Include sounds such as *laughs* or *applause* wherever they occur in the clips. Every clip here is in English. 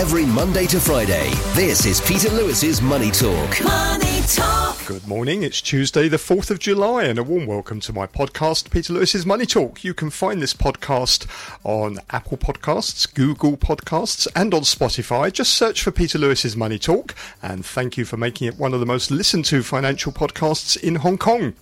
Every Monday to Friday, this is Peter Lewis's Money Talk. Money Talk. Good morning. It's Tuesday, the 4th of July, and a warm welcome to my podcast, Peter Lewis's Money Talk. You can find this podcast on Apple Podcasts, Google Podcasts, and on Spotify. Just search for Peter Lewis's Money Talk, and thank you for making it one of the most listened to financial podcasts in Hong Kong.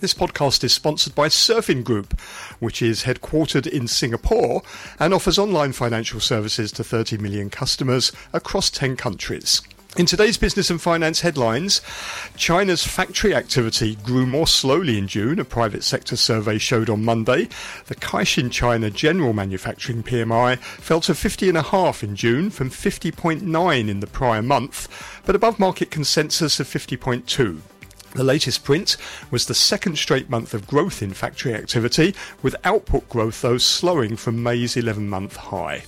This podcast is sponsored by Surfin Group, which is headquartered in Singapore and offers online financial services to 30 million customers across 10 countries. In today's business and finance headlines, China's factory activity grew more slowly in June, a private sector survey showed on Monday. The Caixin China General Manufacturing PMI fell to 50.5 in June from 50.9 in the prior month, but above market consensus of 50.2. The latest print was the second straight month of growth in factory activity, with output growth though slowing from May's 11 month high.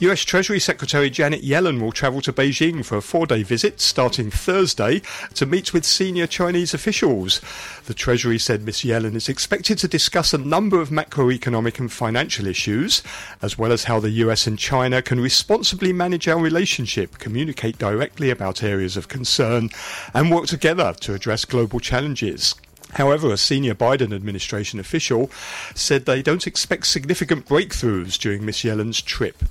US Treasury Secretary Janet Yellen will travel to Beijing for a four day visit starting Thursday to meet with senior Chinese officials. The Treasury said Ms. Yellen is expected to discuss a number of macroeconomic and financial issues, as well as how the US and China can responsibly manage our relationship, communicate directly about areas of concern, and work together to address global challenges. However, a senior Biden administration official said they don't expect significant breakthroughs during Ms. Yellen's trip.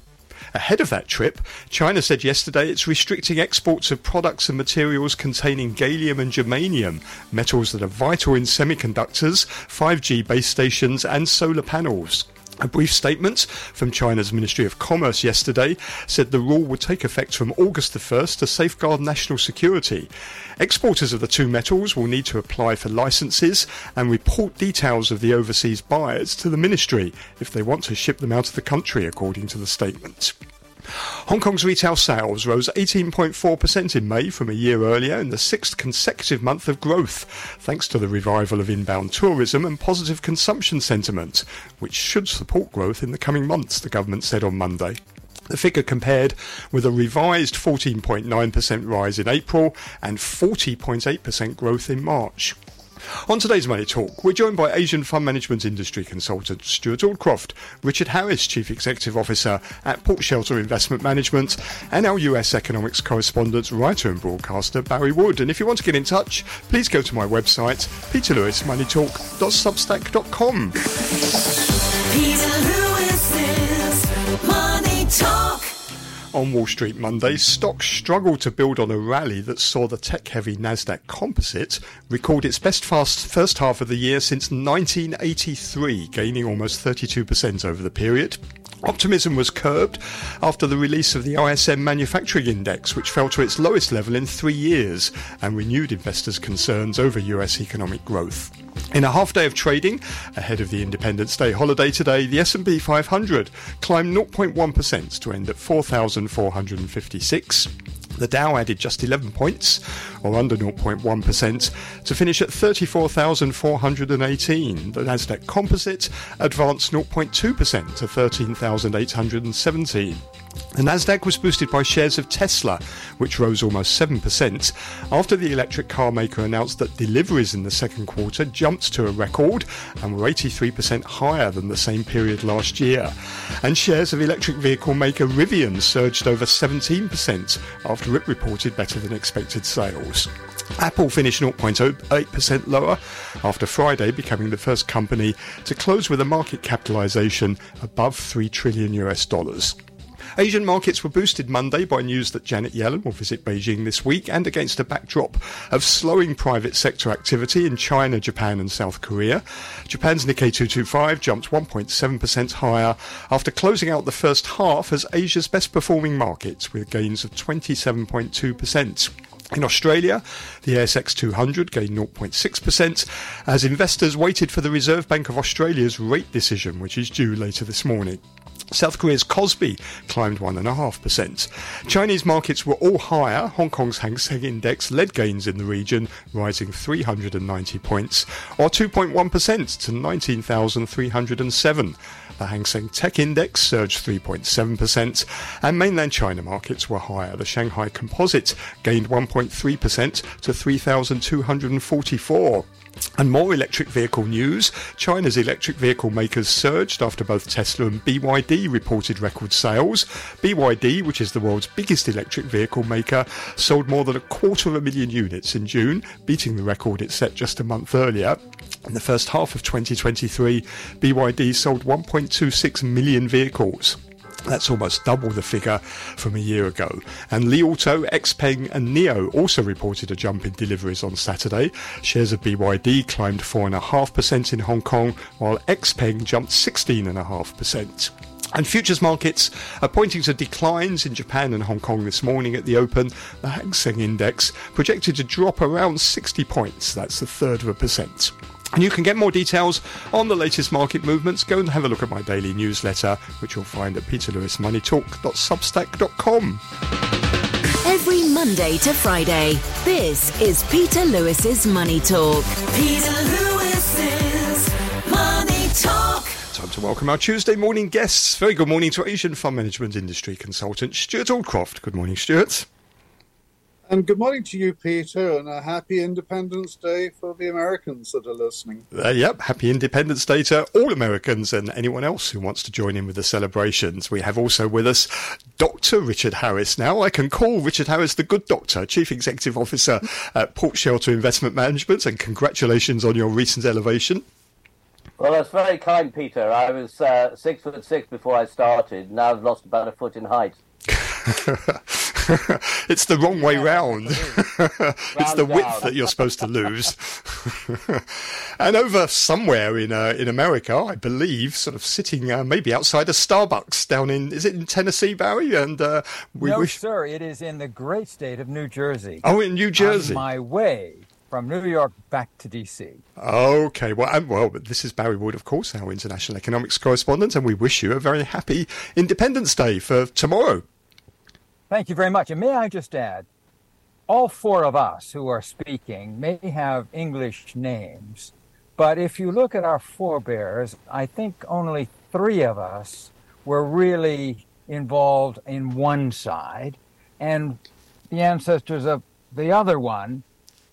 Ahead of that trip, China said yesterday it's restricting exports of products and materials containing gallium and germanium, metals that are vital in semiconductors, 5G base stations, and solar panels. A brief statement from China's Ministry of Commerce yesterday said the rule would take effect from August the 1st to safeguard national security. Exporters of the two metals will need to apply for licenses and report details of the overseas buyers to the ministry if they want to ship them out of the country, according to the statement. Hong Kong's retail sales rose 18.4% in May from a year earlier in the sixth consecutive month of growth, thanks to the revival of inbound tourism and positive consumption sentiment, which should support growth in the coming months, the government said on Monday. The figure compared with a revised 14.9% rise in April and 40.8% growth in March. On today's Money Talk, we're joined by Asian fund management industry consultant Stewart Aldcroft, Richard Harris, Chief Executive Officer at Port Shelter Investment Management, and our US economics correspondent, writer and broadcaster Barry Wood. And if you want to get in touch, please go to my website, peterlewismoneytalk.substack.com. Peter Lewis's Money Talk. On Wall Street Monday, stocks struggled to build on a rally that saw the tech-heavy Nasdaq Composite record its best first half of the year since 1983, gaining almost 32% over the period. Optimism was curbed after the release of the ISM Manufacturing Index, which fell to its lowest level in three years and renewed investors' concerns over US economic growth. In a half day of trading, ahead of the Independence Day holiday today, the S&P 500 climbed 0.1% to end at 4,456. The Dow added just 11 points, or under 0.1%, to finish at 34,418. The Nasdaq Composite advanced 0.2% to 13,817. The Nasdaq was boosted by shares of Tesla, which rose almost 7% after the electric car maker announced that deliveries in the second quarter jumped to a record and were 83% higher than the same period last year. And shares of electric vehicle maker Rivian surged over 17% after it reported better than expected sales. Apple finished 0.08% lower after Friday becoming the first company to close with a market capitalization above 3 trillion US dollars. Asian markets were boosted Monday by news that Janet Yellen will visit Beijing this week and against a backdrop of slowing private sector activity in China, Japan, and South Korea. Japan's Nikkei 225 jumped 1.7% higher after closing out the first half as Asia's best performing market with gains of 27.2%. In Australia, the ASX 200 gained 0.6% as investors waited for the Reserve Bank of Australia's rate decision, which is due later this morning. South Korea's Kospi climbed 1.5%. Chinese markets were all higher. Hong Kong's Hang Seng Index led gains in the region, rising 390 points, or 2.1% to 19,307. The Hang Seng Tech Index surged 3.7%, and mainland China markets were higher. The Shanghai Composite gained 1.3% to 3,244. And more electric vehicle news. China's electric vehicle makers surged after both Tesla and BYD reported record sales. BYD, which is the world's biggest electric vehicle maker, sold more than a quarter of a million units in June, beating the record it set just a month earlier. In the first half of 2023, BYD sold 1.26 million vehicles. That's almost double the figure from a year ago. And Li Auto, Xpeng, and NIO also reported a jump in deliveries on Saturday. Shares of BYD climbed 4.5% in Hong Kong, while Xpeng jumped 16.5%. And futures markets are pointing to declines in Japan and Hong Kong this morning at the open. The Hang Seng Index projected to drop around 60 points. That's a third of a percent. And you can get more details on the latest market movements. Go and have a look at my daily newsletter, which you'll find at peterlewismoneytalk.substack.com. Every Monday to Friday, this is Peter Lewis's Money Talk. Peter Lewis's Money Talk. Time to welcome our Tuesday morning guests. Very good morning to Asian fund management industry consultant Stewart Aldcroft. Good morning, Stewart. And good morning to you, Peter, and a happy Independence Day for the Americans that are listening. Uh, yep, happy Independence Day to all Americans and anyone else who wants to join in with the celebrations. We have also with us Dr. Richard Harris. Now I can call Richard Harris the good doctor, Chief Executive Officer at Port Shelter Investment Management, and congratulations on your recent elevation. Well, that's very kind, Peter. I was uh, six foot six before I started. Now I've lost about a foot in height. *laughs* *laughs* it's the wrong way round. *laughs* it's the width that you're supposed to lose. *laughs* and over somewhere in uh, in America, I believe, sort of sitting uh, maybe outside a Starbucks down in is it in Tennessee, Barry? And uh, we no, wish. sir. It is in the great state of New Jersey. Oh, in New Jersey. On my way from New York back to D.C. Okay, well, and, well, this is Barry Wood, of course, our international economics correspondent, and we wish you a very happy Independence Day for tomorrow. Thank you very much. And may I just add, all four of us who are speaking may have English names, but if you look at our forebears, I think only three of us were really involved in one side, and the ancestors of the other one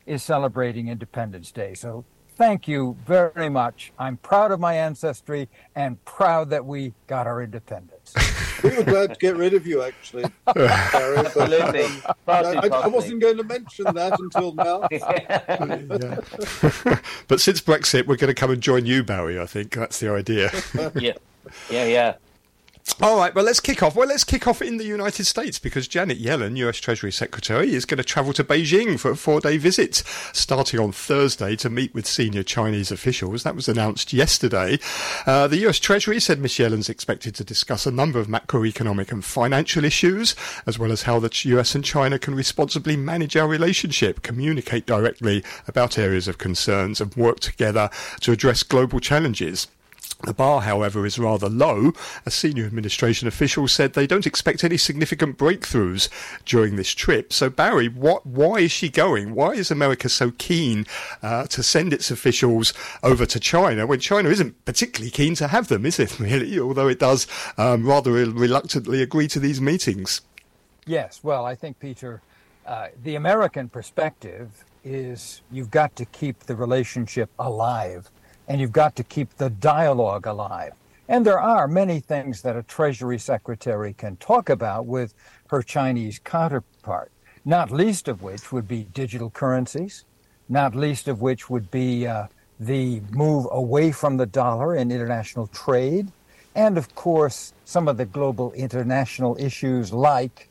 is celebrating Independence Day. So thank you very much. I'm proud of my ancestry and proud that we got our independence. We were glad to get rid of you, actually. Barry, but, Absolutely. um, I, I- I wasn't going to mention that until now. *laughs* Yeah. *laughs* but since Brexit, we're going to come and join you, Barry. I think that's the idea. yeah, yeah, yeah. All right, well, let's kick off. Well, let's kick off in the United States because Janet Yellen, US Treasury Secretary, is going to travel to Beijing for a four day visit starting on Thursday to meet with senior Chinese officials. That was announced yesterday. Uh, the US Treasury said Ms. Yellen's expected to discuss a number of macroeconomic and financial issues, as well as how the US and China can responsibly manage our relationship, communicate directly about areas of concerns, and work together to address global challenges. The bar, however, is rather low. A senior administration official said they don't expect any significant breakthroughs during this trip. So, Barry, what, why is she going? Why is America so keen uh, to send its officials over to China when China isn't particularly keen to have them, is it, *laughs* really? Although it does um, rather reluctantly agree to these meetings. Yes, well, I think, Peter, uh, the American perspective is you've got to keep the relationship alive and you've got to keep the dialogue alive. And there are many things that a Treasury Secretary can talk about with her Chinese counterpart, not least of which would be digital currencies, not least of which would be uh, the move away from the dollar in international trade, and of course, some of the global international issues like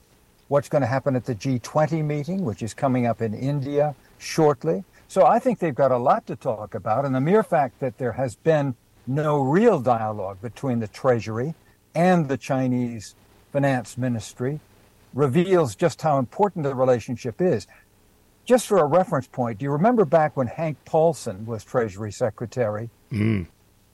what's going to happen at the G20 meeting, which is coming up in India shortly. So I think they've got a lot to talk about. And the mere fact that there has been no real dialogue between the Treasury and the Chinese Finance Ministry reveals just how important the relationship is. Just for a reference point, do you remember back when Hank Paulson was Treasury Secretary? Mm.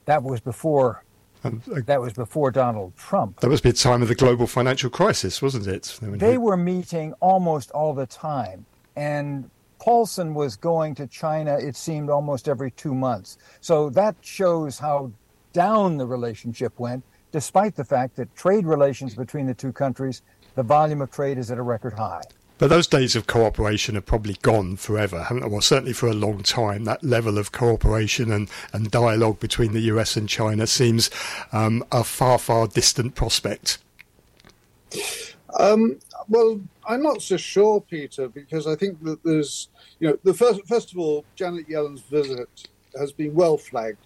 That was before Um, that was before Donald Trump. that must be a time of the global financial crisis, wasn't it? When They he- were meeting almost all the time. And Paulson was going to China, it seemed, almost every two months. So that shows how down the relationship went, despite the fact that trade relations between the two countries, the volume of trade is at a record high. But those days of cooperation are probably gone forever, haven't they? Well, certainly for a long time. That level of cooperation and, and dialogue between the US and China seems um, a far, far distant prospect. Um, well, I'm not so sure, Peter, because I think that there's, you know, the first, first of all, Janet Yellen's visit has been well flagged.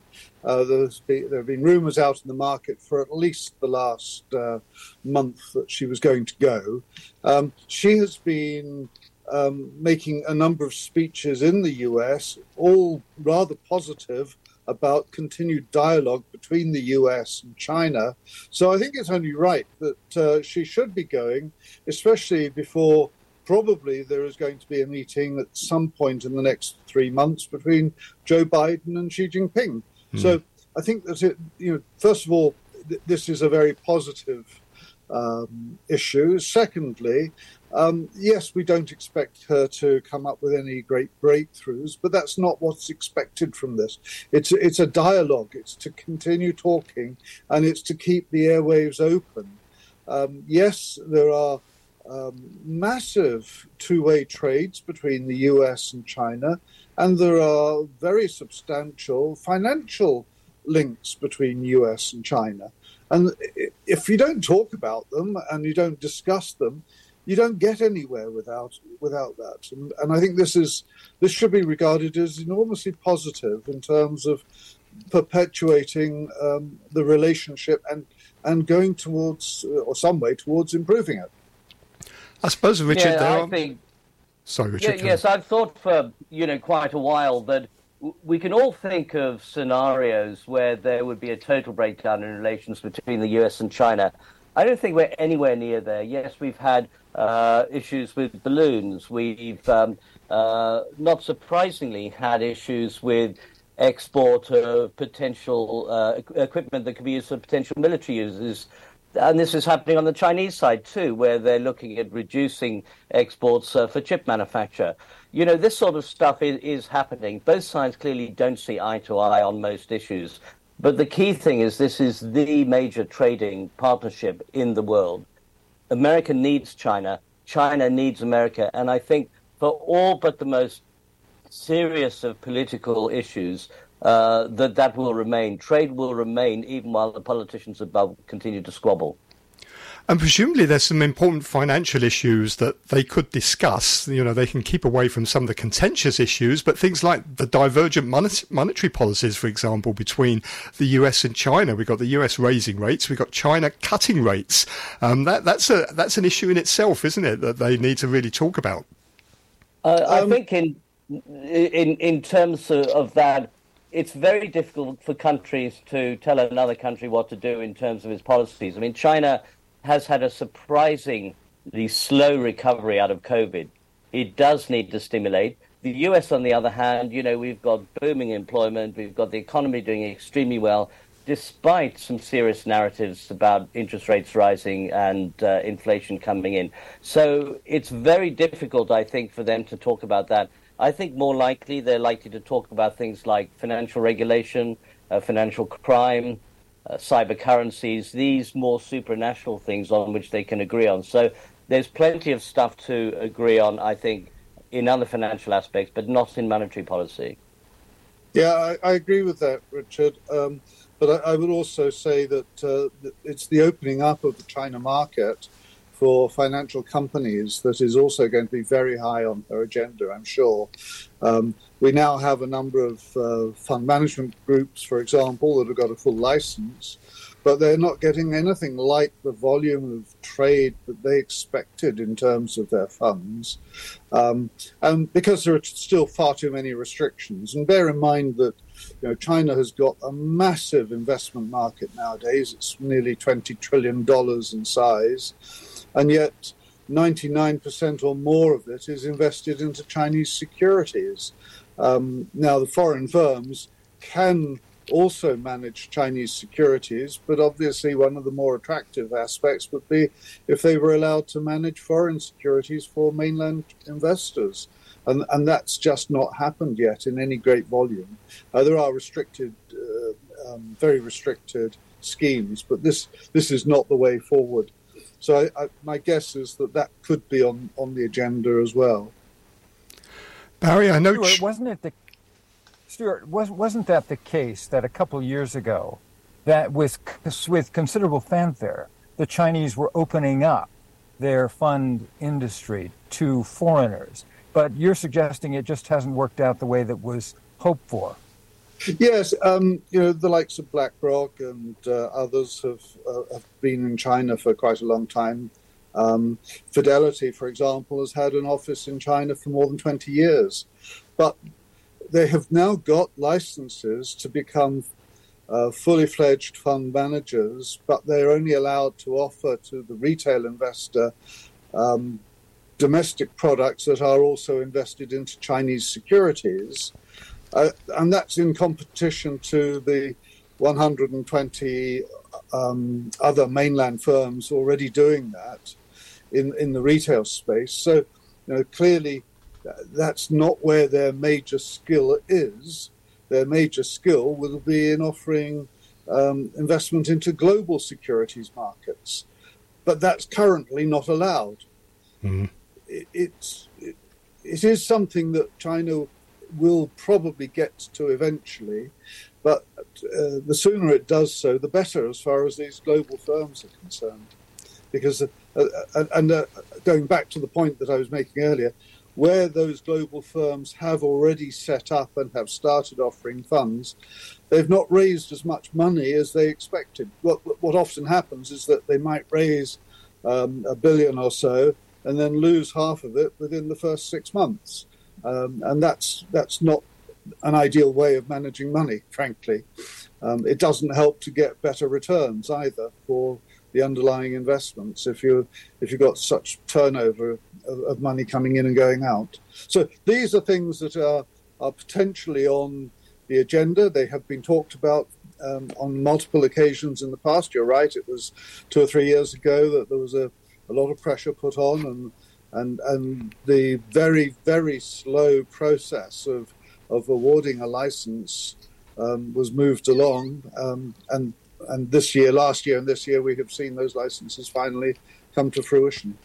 Uh, there's been, there have been rumours out in the market for at least the last uh, month that she was going to go. Um, she has been um, making a number of speeches in the US, all rather positive about continued dialogue between the US and China. So I think it's only right that uh, she should be going, especially before probably there is going to be a meeting at some point in the next three months between Joe Biden and Xi Jinping. Mm. So I think that it, you know, first of all, th- this is a very positive um, issue. Secondly, um, yes, we don't expect her to come up with any great breakthroughs, but that's not what's expected from this. It's it's a dialogue. It's to continue talking, and it's to keep the airwaves open. Um, yes, there are um, massive two-way trades between the U.S. and China, and there are very substantial financial links between U.S. and China. And if you don't talk about them and you don't discuss them, you don't get anywhere without without that. And, and I think this is this should be regarded as enormously positive in terms of perpetuating um, the relationship and and going towards uh, or some way towards improving it. I suppose, Richard. Yeah, I think. Sorry, Richard. Yeah, yes, I've thought for you know quite a while that we can all think of scenarios where there would be a total breakdown in relations between the US and China. I don't think we're anywhere near there. Yes, we've had uh, issues with balloons. We've, um, uh, not surprisingly, had issues with export of potential uh, equipment that could be used for potential military uses. And this is happening on the Chinese side too, where they're looking at reducing exports uh, for chip manufacture. You know, this sort of stuff is, is happening. Both sides clearly don't see eye to eye on most issues. But the key thing is this is the major trading partnership in the world. America needs China. China needs America. And I think for all but the most serious of political issues, uh, that that will remain. Trade will remain even while the politicians above continue to squabble. And presumably there's some important financial issues that they could discuss. You know, they can keep away from some of the contentious issues, but things like the divergent monetary policies, for example, between the US and China. We've got the US raising rates, we've got China cutting rates. Um, that, that's, a, that's an issue in itself, isn't it, that they need to really talk about? Uh, I um, think in, in, in terms of that, it's very difficult for countries to tell another country what to do in terms of its policies. I mean, China has had a surprisingly slow recovery out of COVID. It does need to stimulate. The US, on the other hand, you know, we've got booming employment, we've got the economy doing extremely well, despite some serious narratives about interest rates rising and uh, inflation coming in. So it's very difficult, I think, for them to talk about that. I think more likely they're likely to talk about things like financial regulation, uh, financial crime, uh, cyber currencies, these more supranational things on which they can agree on. So there's plenty of stuff to agree on, I think, in other financial aspects, but not in monetary policy. Yeah, I, I agree with that, Richard. Um, but I, I, would also say that uh, it's the opening up of the China market for financial companies that is also going to be very high on their agenda, I'm sure. Um, we now have a number of uh, fund management groups, for example, that have got a full license, but they're not getting anything like the volume of trade that they expected in terms of their funds. Um, and because there are still far too many restrictions. And bear in mind that you know, China has got a massive investment market nowadays. It's nearly $20 trillion in size. And yet, 99% or more of it is invested into Chinese securities. Um, now, the foreign firms can also manage Chinese securities, but obviously, one of the more attractive aspects would be if they were allowed to manage foreign securities for mainland investors. And, and that's just not happened yet in any great volume. Uh, there are restricted, uh, um, very restricted schemes, but this this is not the way forward. So I, I, my guess is that that could be on, on the agenda as well. Barry, I know. Stewart, ch- wasn't it the Stewart? Was, wasn't that the case that a couple years ago, that with with considerable fanfare, the Chinese were opening up their fund industry to foreigners? But you're suggesting it just hasn't worked out the way that was hoped for. Yes, um, you know the likes of BlackRock and uh, others have uh, have been in China for quite a long time. Um, Fidelity, for example, has had an office in China for more than twenty years, but they have now got licenses to become uh, fully fledged fund managers, but they're only allowed to offer to the retail investor um, domestic products that are also invested into Chinese securities. Uh, and that's in competition to the 120 um, other mainland firms already doing that in, in the retail space. So, you know, clearly that's not where their major skill is. Their major skill will be in offering um, investment into global securities markets, but that's currently not allowed. Mm-hmm. It, it's it, it is something that China will probably get to eventually, but uh, the sooner it does so, the better as far as these global firms are concerned. Because, uh, uh, and uh, going back to the point that I was making earlier, where those global firms have already set up and have started offering funds, they've not raised as much money as they expected. What, what often happens is that they might raise um, a billion or so and then lose half of it within the first six months um, and that's that's not an ideal way of managing money, frankly. Um, it doesn't help to get better returns either for the underlying investments if you if you've got such turnover of, of, money coming in and going out. So these are things that are are potentially on the agenda. They have been talked about um, on multiple occasions in the past. You're right; it was two or three years ago that there was a, a lot of pressure put on, and and and the very very slow process of of awarding a license um, was moved along, um, and and this year, last year, and this year, we have seen those licenses finally come to fruition.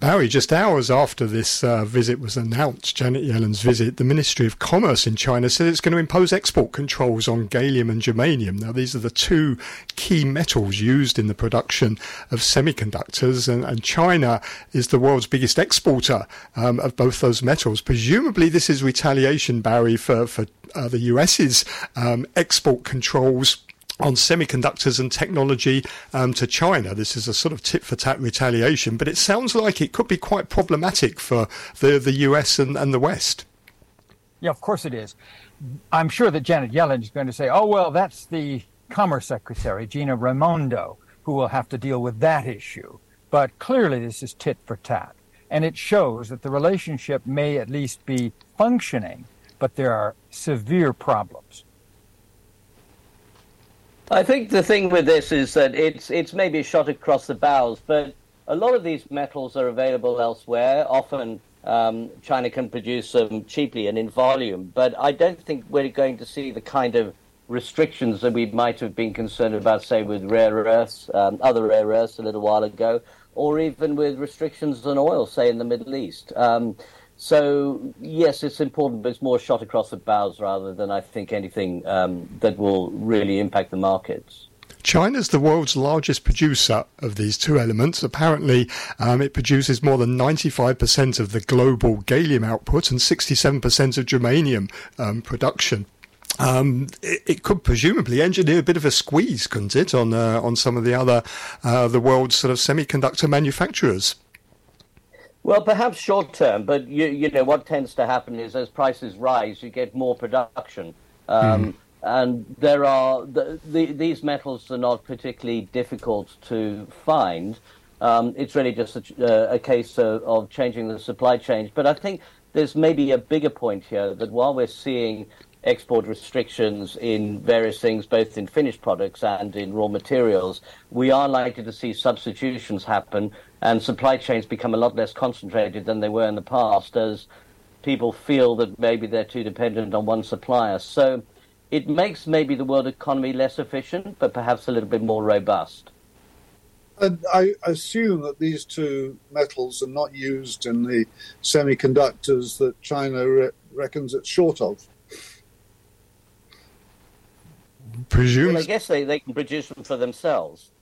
Barry, just hours after this uh, visit was announced, Janet Yellen's visit, the Ministry of Commerce in China said it's going to impose export controls on gallium and germanium. Now, these are the two key metals used in the production of semiconductors, and, and China is the world's biggest exporter um, of both those metals. Presumably, this is retaliation, Barry, for, for uh, the US's um, export controls on semiconductors and technology um, to China. This is a sort of tit for tat retaliation, but it sounds like it could be quite problematic for the, the US and, and the West. Yeah, of course it is. I'm sure that Janet Yellen is going to say, oh, well, that's the Commerce Secretary, Gina Raimondo, who will have to deal with that issue. But clearly, this is tit for tat. And it shows that the relationship may at least be functioning, but there are severe problems. I think the thing with this is that it's it's maybe shot across the bows, but a lot of these metals are available elsewhere. Often um, China can produce them cheaply and in volume, but I don't think we're going to see the kind of restrictions that we might have been concerned about, say, with rare earths, um, other rare earths a little while ago, or even with restrictions on oil, say, in the Middle East. Um, so yes, it's important, but it's more shot across the bows rather than I think anything um, that will really impact the markets. China's the world's largest producer of these two elements. Apparently, um, it produces more than 95% of the global gallium output and 67% of germanium um, production. Um, it, it, could presumably engineer a bit of a squeeze, couldn't it, on uh, on some of the other uh, the world's sort of semiconductor manufacturers? Well, perhaps short term, but you, you know what tends to happen is as prices rise, you get more production, um, mm. and there are the, the, these metals are not particularly difficult to find. Um, it's really just a, a case of, of, changing the supply chain. But I think there's maybe a bigger point here that while we're seeing export restrictions in various things, both in finished products and in raw materials, we are likely to see substitutions happen and supply chains become a lot less concentrated than they were in the past as people feel that maybe they're too dependent on one supplier. So it makes maybe the world economy less efficient, but perhaps a little bit more robust. And I assume that these two metals are not used in the semiconductors that China re- reckons it's short of. Presume. Well, I guess they, they can produce them for themselves.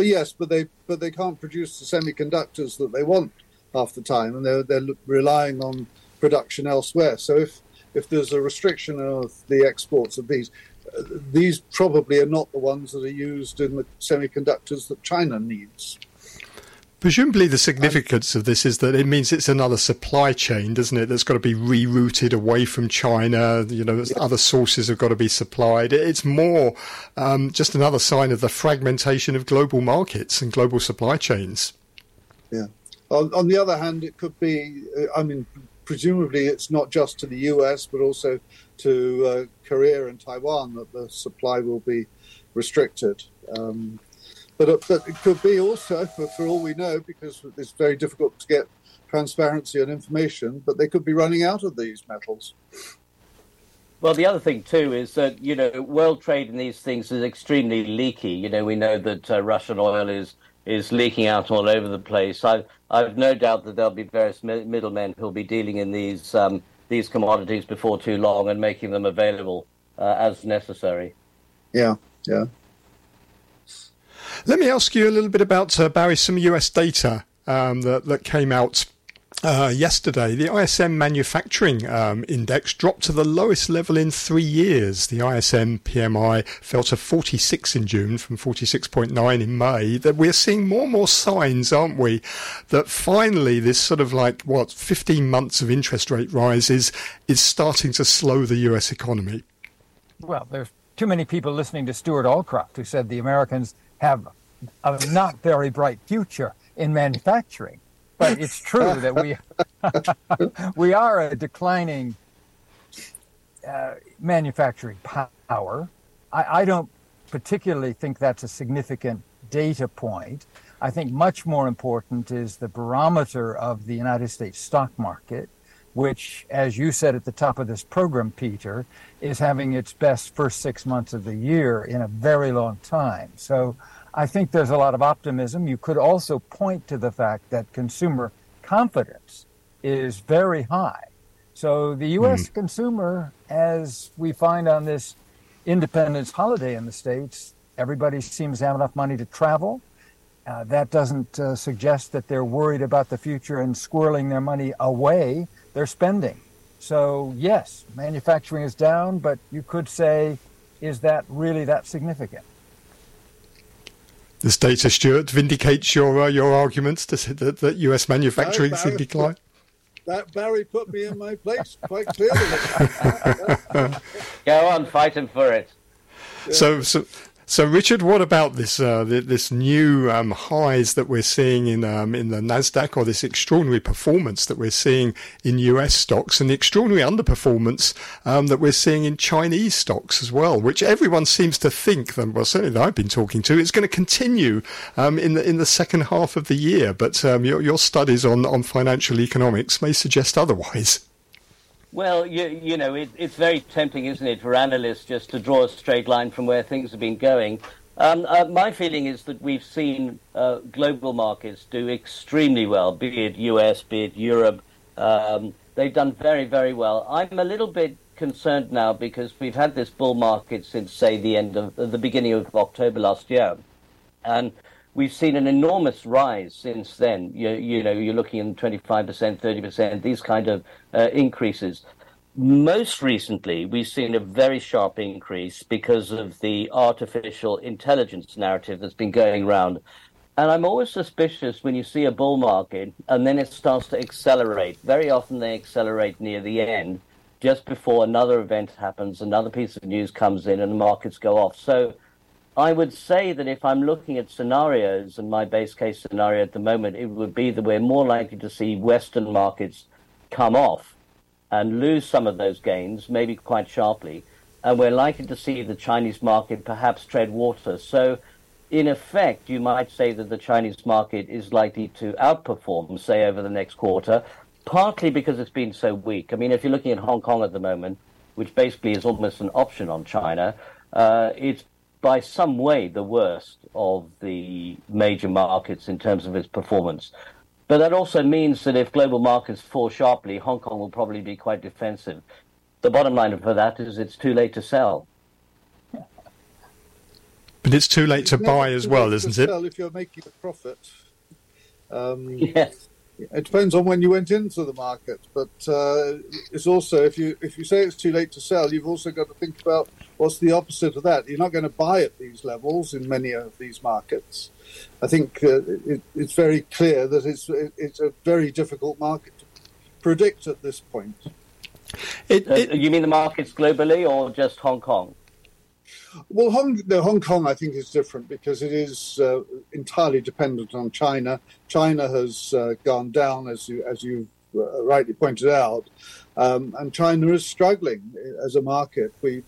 Yes, but they but they can't produce the semiconductors that they want half the time, and they're they're relying on production elsewhere. So if if there's a restriction of the exports of these, uh, these probably are not the ones that are used in the semiconductors that China needs. Presumably, the significance of this is that it means it's another supply chain, doesn't it? That's got to be rerouted away from China. You know, yeah. other sources have got to be supplied. It's more um, just another sign of the fragmentation of global markets and global supply chains. Yeah. On, on the other hand, it could be. Uh, I mean, presumably, it's not just to the US, but also to uh, Korea and Taiwan that the supply will be restricted. Um, but, uh, but it could be also, for, for all we know, because it's very difficult to get transparency and information, but they could be running out of these metals. Well, the other thing too is that you know world trade in these things is extremely leaky. You know, we know that uh, Russian oil is is leaking out all over the place. I I've no doubt that there'll be various mi- middlemen who'll be dealing in these um, these commodities before too long and making them available uh, as necessary. Yeah, yeah. Let me ask you a little bit about, uh, Barry, some US data um, that, that came out uh, yesterday, the ISM manufacturing um, index dropped to the lowest level in three years. The ISM PMI fell to 46 in June from 46.9 in May. That we're seeing more and more signs, aren't we, that finally this sort of like what 15 months of interest rate rises is starting to slow the US economy. Well, there's too many people listening to Stewart Aldcroft who said the Americans have a not very bright future in manufacturing. But it's true that we *laughs* we are a declining uh, manufacturing power. I, I don't particularly think that's a significant data point. I think much more important is the barometer of the United States stock market, which, as you said at the top of this program, Peter, is having its best first six months of the year in a very long time. So I think there's a lot of optimism. You could also point to the fact that consumer confidence is very high. So the U.S. Mm. consumer, as we find on this Independence holiday in the States, everybody seems to have enough money to travel. Uh, that doesn't uh, suggest that they're worried about the future and squirreling their money away. They're spending. So, yes, manufacturing is down, but you could say, is that really that significant? This data, Stewart, vindicates your uh, your arguments to, that, that U.S. manufacturing is in decline. That Barry put me in my place quite clearly. *laughs* Go on, fighting for it. Yeah. So, so so, Richard, what about this uh, this new um, highs that we're seeing in um, in the Nasdaq, or this extraordinary performance that we're seeing in U.S. stocks, and the extraordinary underperformance um, that we're seeing in Chinese stocks as well, which everyone seems to think that, well, certainly that I've been talking to, is going to continue um, in the in the second half of the year. But um, your your studies on on financial economics may suggest otherwise. Well, you, you know, it, it's very tempting, isn't it, for analysts just to draw a straight line from where things have been going. Um, uh, my feeling is that we've seen uh, global markets do extremely well, be it US, be it Europe. Um, they've done very, very well. I'm a little bit concerned now because we've had this bull market since, say, the end of the beginning of October last year, and we've seen an enormous rise since then. You, you know, you're looking at 25%, 30%, these kind of uh, increases. Most recently, we've seen a very sharp increase because of the artificial intelligence narrative that's been going around. And I'm always suspicious when you see a bull market and then it starts to accelerate. Very often they accelerate near the end, just before another event happens, another piece of news comes in, and the markets go off. So I would say that if I'm looking at scenarios, and my base case scenario at the moment, it would be that we're more likely to see Western markets come off and lose some of those gains, maybe quite sharply, and we're likely to see the Chinese market perhaps tread water. So, in effect, you might say that the Chinese market is likely to outperform, say, over the next quarter, partly because it's been so weak. I mean, if you're looking at Hong Kong at the moment, which basically is almost an option on China, uh, it's by some way the worst of the major markets in terms of its performance. But that also means that if global markets fall sharply, Hong Kong will probably be quite defensive. The bottom line for that is it's too late to sell. But it's too late to It's buy as well, isn't it? sell If you're making a profit. Um, *laughs* Yes. It depends on when you went into the market, but uh, it's also if you if you say it's too late to sell, you've also got to think about what's the opposite of that. You're not going to buy at these levels in many of these markets. I think uh, it, it's very clear that it's it's a very difficult market to predict at this point. It, Uh, it, you mean the markets globally or just Hong Kong? Well, Hong, Hong Kong, I think, is different because it is uh, entirely dependent on China. China has uh, gone down, as you as you uh, rightly pointed out, um, and China is struggling as a market. We,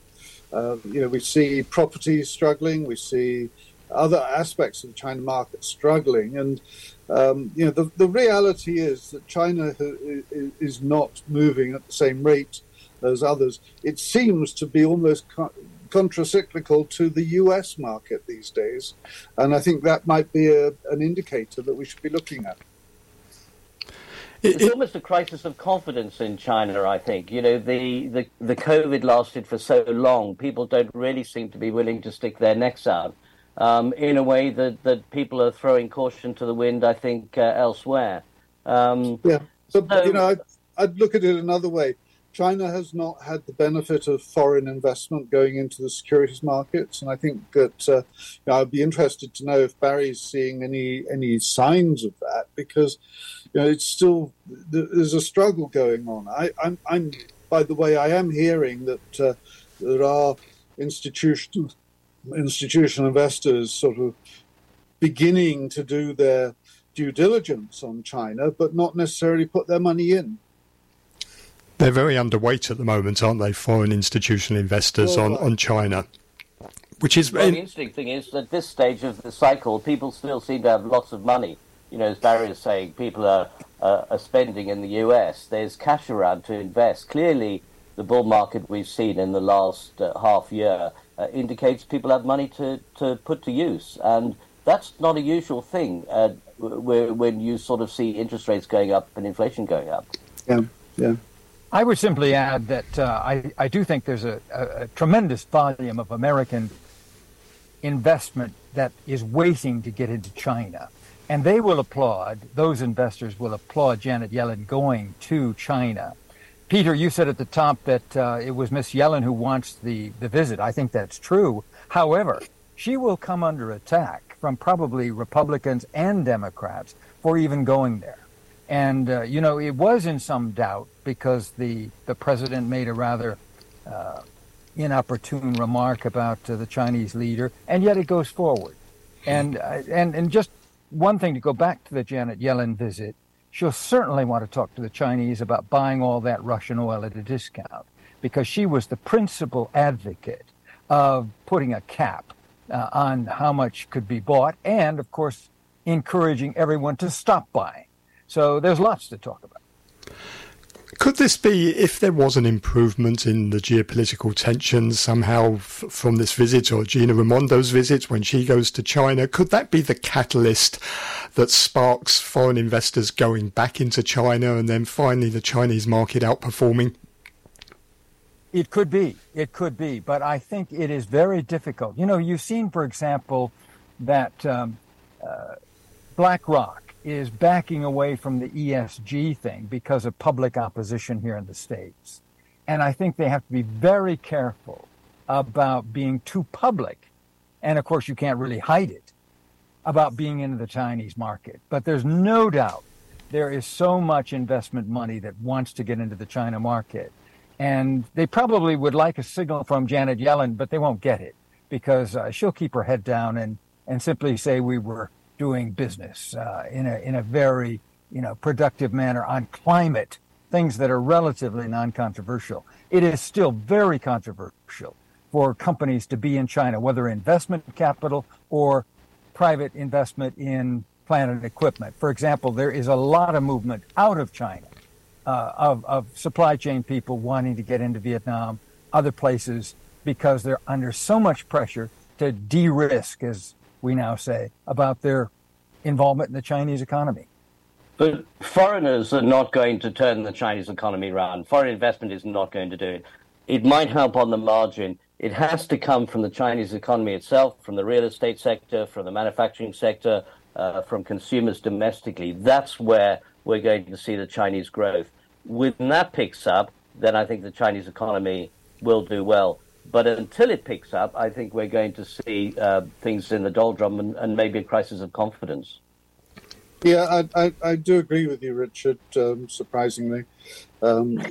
uh, you know, we see property struggling, we see other aspects of the China market struggling, and um, you know, the the reality is that China ha- is not moving at the same rate as others. It seems to be almost contracyclical to the US market these days. And I think that might be a, an indicator that we should be looking at. it, It's almost a crisis of confidence in China, I think. You know, the, the, the COVID lasted for so long, people don't really seem to be willing to stick their necks out um, in a way that, that people are throwing caution to the wind, I think, uh, elsewhere. Um, Yeah. But, So- you know, I'd, I'd look at it another way. China has not had the benefit of foreign investment going into the securities markets, and I think that uh, you know, I'd be interested to know if Barry's seeing any any signs of that because you know it's still there's a struggle going on. I, I'm, I'm by the way, I am hearing that uh, there are institutional institutional investors sort of beginning to do their due diligence on China, but not necessarily put their money in. They're very underweight at the moment, aren't they? Foreign institutional investors Well, on, on China, which is Well, the interesting thing is, at this stage of the cycle, people still seem to have lots of money. You know, as Barry is saying, people are, uh, are spending in the US. There's cash around to invest. Clearly, the bull market we've seen in the last uh, half year uh, indicates people have money to, to put to use. And that's not a usual thing uh, w- when you sort of see interest rates going up and inflation going up. Yeah, yeah. I would simply add that uh, I, I do think there's a, a, a tremendous volume of American investment that is waiting to get into China. And they will applaud, those investors will applaud Janet Yellen going to China. Peter, you said at the top that uh, it was Miss Yellen who wants the, the visit. I think that's true. However, she will come under attack from probably Republicans and Democrats for even going there. And, uh, you know, it was in some doubt because the, the president made a rather uh, inopportune remark about uh, the Chinese leader, and yet it goes forward. And, uh, and, and just one thing to go back to the Janet Yellen visit, she'll certainly want to talk to the Chinese about buying all that Russian oil at a discount because she was the principal advocate of putting a cap uh, on how much could be bought and, of course, encouraging everyone to stop buying. So there's lots to talk about. Could this be, if there was an improvement in the geopolitical tensions somehow f- from this visit or Gina Raimondo's visit when she goes to China, could that be the catalyst that sparks foreign investors going back into China and then finally the Chinese market outperforming? It could be. It could be. But I think it is very difficult. You know, you've seen, for example, that um, uh, BlackRock is backing away from the ESG thing because of public opposition here in the States. And I think they have to be very careful about being too public. And of course, you can't really hide it about being into the Chinese market. But there's no doubt there is so much investment money that wants to get into the China market. And they probably would like a signal from Janet Yellen, but they won't get it because uh, she'll keep her head down and, and simply say we were doing business uh, in, a, in a very you know, productive manner on climate, things that are relatively non-controversial. It is still very controversial for companies to be in China, whether investment capital or private investment in plant and equipment. For example, there is a lot of movement out of China uh, of, of supply chain people wanting to get into Vietnam, other places, because they're under so much pressure to to de risk, as we now say, about their involvement in the Chinese economy. But foreigners are not going to turn the Chinese economy around. Foreign investment is not going to do it. It might help on the margin. It has to come from the Chinese economy itself, from the real estate sector, from the manufacturing sector, uh, from consumers domestically. That's where we're going to see the Chinese growth. When that picks up, then I think the Chinese economy will do well. But until it picks up, I think we're going to see uh, things in the doldrum and, and, maybe a crisis of confidence. Yeah, I, I, I do agree with you, Richard, um, surprisingly. Um, what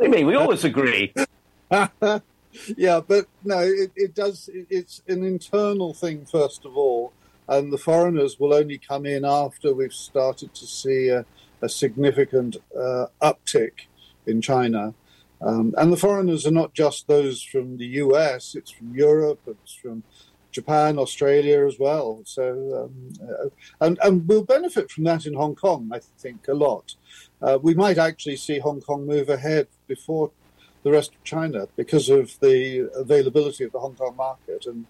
do you mean? We always agree. *laughs* yeah, but no, it, it does. It, it's an internal thing, first of all and the foreigners will only come in after we've started to see a, a significant uh, uptick in China. Um, and the foreigners are not just those from the US, it's from Europe, it's from Japan, Australia as well. So, um, uh, and, and we'll benefit from that in Hong Kong, I think, a lot. Uh, we might actually see Hong Kong move ahead before the rest of China because of the availability of the Hong Kong market. And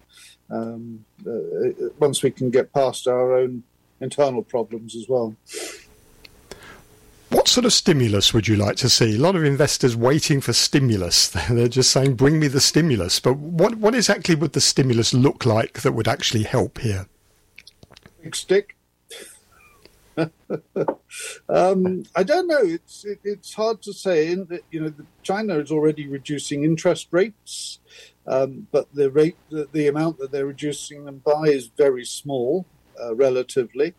um, uh, once we can get past our own internal problems as well. What sort of stimulus would you like to see? A lot of investors waiting for stimulus. *laughs* They're just saying, "Bring me the stimulus." But what what exactly would the stimulus look like that would actually help here? Big stick. *laughs* um, I don't know. It's it, it's hard to say. In that, you know, China is already reducing interest rates. Um, but the rate, the, the, amount that they're reducing them by is very small, uh, relatively.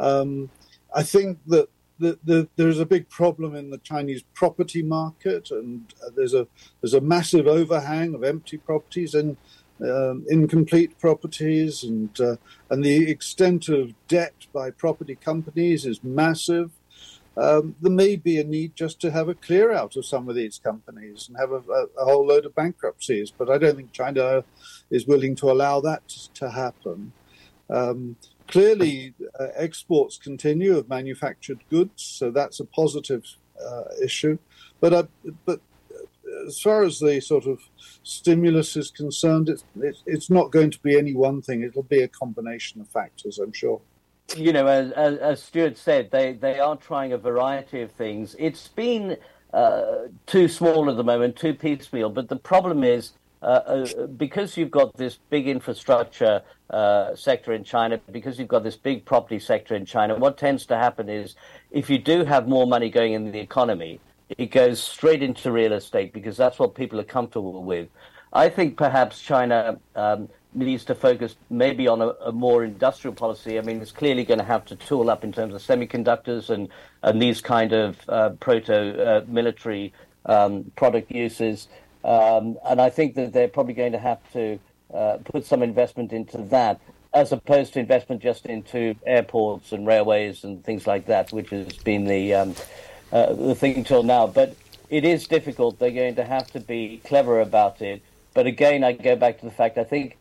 Um, I think that the, the, there's a big problem in the Chinese property market, and uh, there's a there's a massive overhang of empty properties and um, incomplete properties, and uh, and the extent of debt by property companies is massive um, there may be a need just to have a clear out of some of these companies and have a, a, a whole load of bankruptcies. But I don't think China is willing to allow that to happen. Um, clearly, uh, exports continue of manufactured goods, so that's a positive uh, issue. But uh, but as far as the sort of stimulus is concerned, it's, it's, it's not going to be any one thing. It'll be a combination of factors, I'm sure you know, as, as, as, Stewart said, they, they are trying a variety of things. It's been uh, too small at the moment, too piecemeal. But the problem is, uh, uh, because you've got this big infrastructure uh, sector in China, because you've got this big property sector in China, what tends to happen is if you do have more money going in the economy, it goes straight into real estate because that's what people are comfortable with. I think perhaps China um, needs to focus maybe on a, a, more industrial policy. I mean, it's clearly going to have to tool up in terms of semiconductors and, and these kind of uh, proto uh, military um, product uses. Um, and I think that they're probably going to have to uh, put some investment into that, as opposed to investment just into airports and railways and things like that, which has been the um, uh, the thing until now. But it is difficult. They're going to have to be clever about it. But again, I go back to the fact I think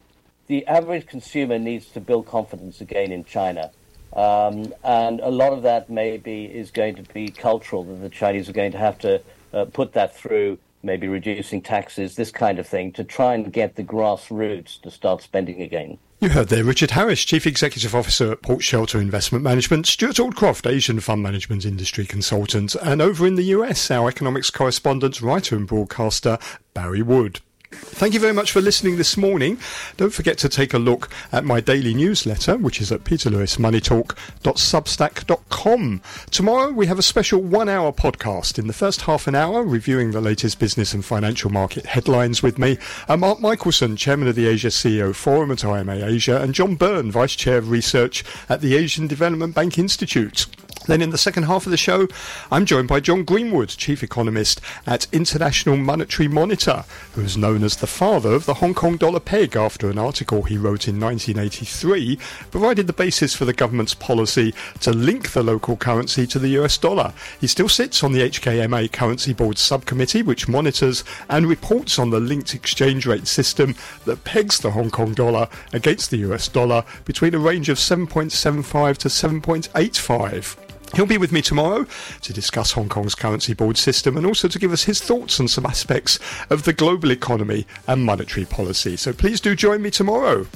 the average consumer needs to build confidence again in China. Um, and a lot of that maybe is going to be cultural, that the Chinese are going to have to uh, put that through, maybe reducing taxes, this kind of thing, to try and get the grassroots to start spending again. You heard there Richard Harris, Chief Executive Officer at Port Shelter Investment Management, Stewart Aldcroft, Asian Fund Management Industry Consultant, and over in the US, our economics correspondent, writer and broadcaster, Barry Wood. Thank you very much for listening this morning. Don't forget to take a look at my daily newsletter, which is at peterlewismoneytalk.substack.com. Tomorrow we have a special one hour podcast. In the first half an hour, reviewing the latest business and financial market headlines with me, are Mark Michelson, Chairman of the Asia CEO Forum at IMA Asia, and John Beirne, Vice Chair of Research at the Asian Development Bank Institute. Then in the second half of the show, I'm joined by John Greenwood, Chief Economist at International Monetary Monitor, who is known as the father of the Hong Kong dollar peg after an article he wrote in 1983 provided the basis for the government's policy to link the local currency to the US dollar. He still sits on the HKMA Currency Board subcommittee, which monitors and reports on the linked exchange rate system that pegs the Hong Kong dollar against the US dollar between a range of 7.75 to 7.85. He'll be with me tomorrow to discuss Hong Kong's currency board system and also to give us his thoughts on some aspects of the global economy and monetary policy. So please do join me tomorrow.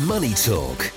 Money Talk